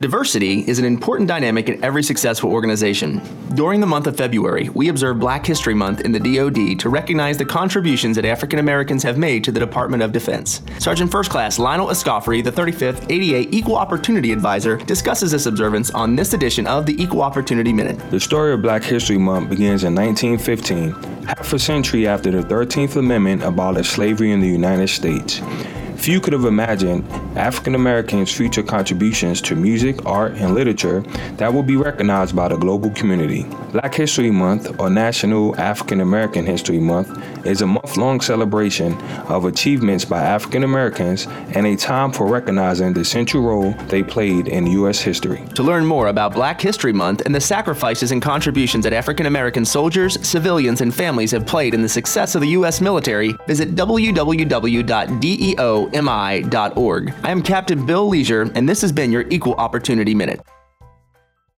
Diversity is an important dynamic in every successful organization. During the month of February, we observe Black History Month in the DoD to recognize the contributions that African Americans have made to the Department of Defense. Sergeant First Class Lionel Escoffery, the 35th ADA Equal Opportunity Advisor, discusses this observance on this edition of the Equal Opportunity Minute. The story of Black History Month begins in 1915, half a century after the 13th Amendment abolished slavery in the United States. Few could have imagined African Americans' future contributions to music, art, and literature that will be recognized by the global community. Black History Month, or National African American History Month, is a month long celebration of achievements by African Americans and a time for recognizing the central role they played in U.S. history. To learn more about Black History Month and the sacrifices and contributions that African American soldiers, civilians, and families have played in the success of the U.S. military, visit www.deo mi.org. I am Captain Bill Leisure, and this has been your Equal Opportunity Minute.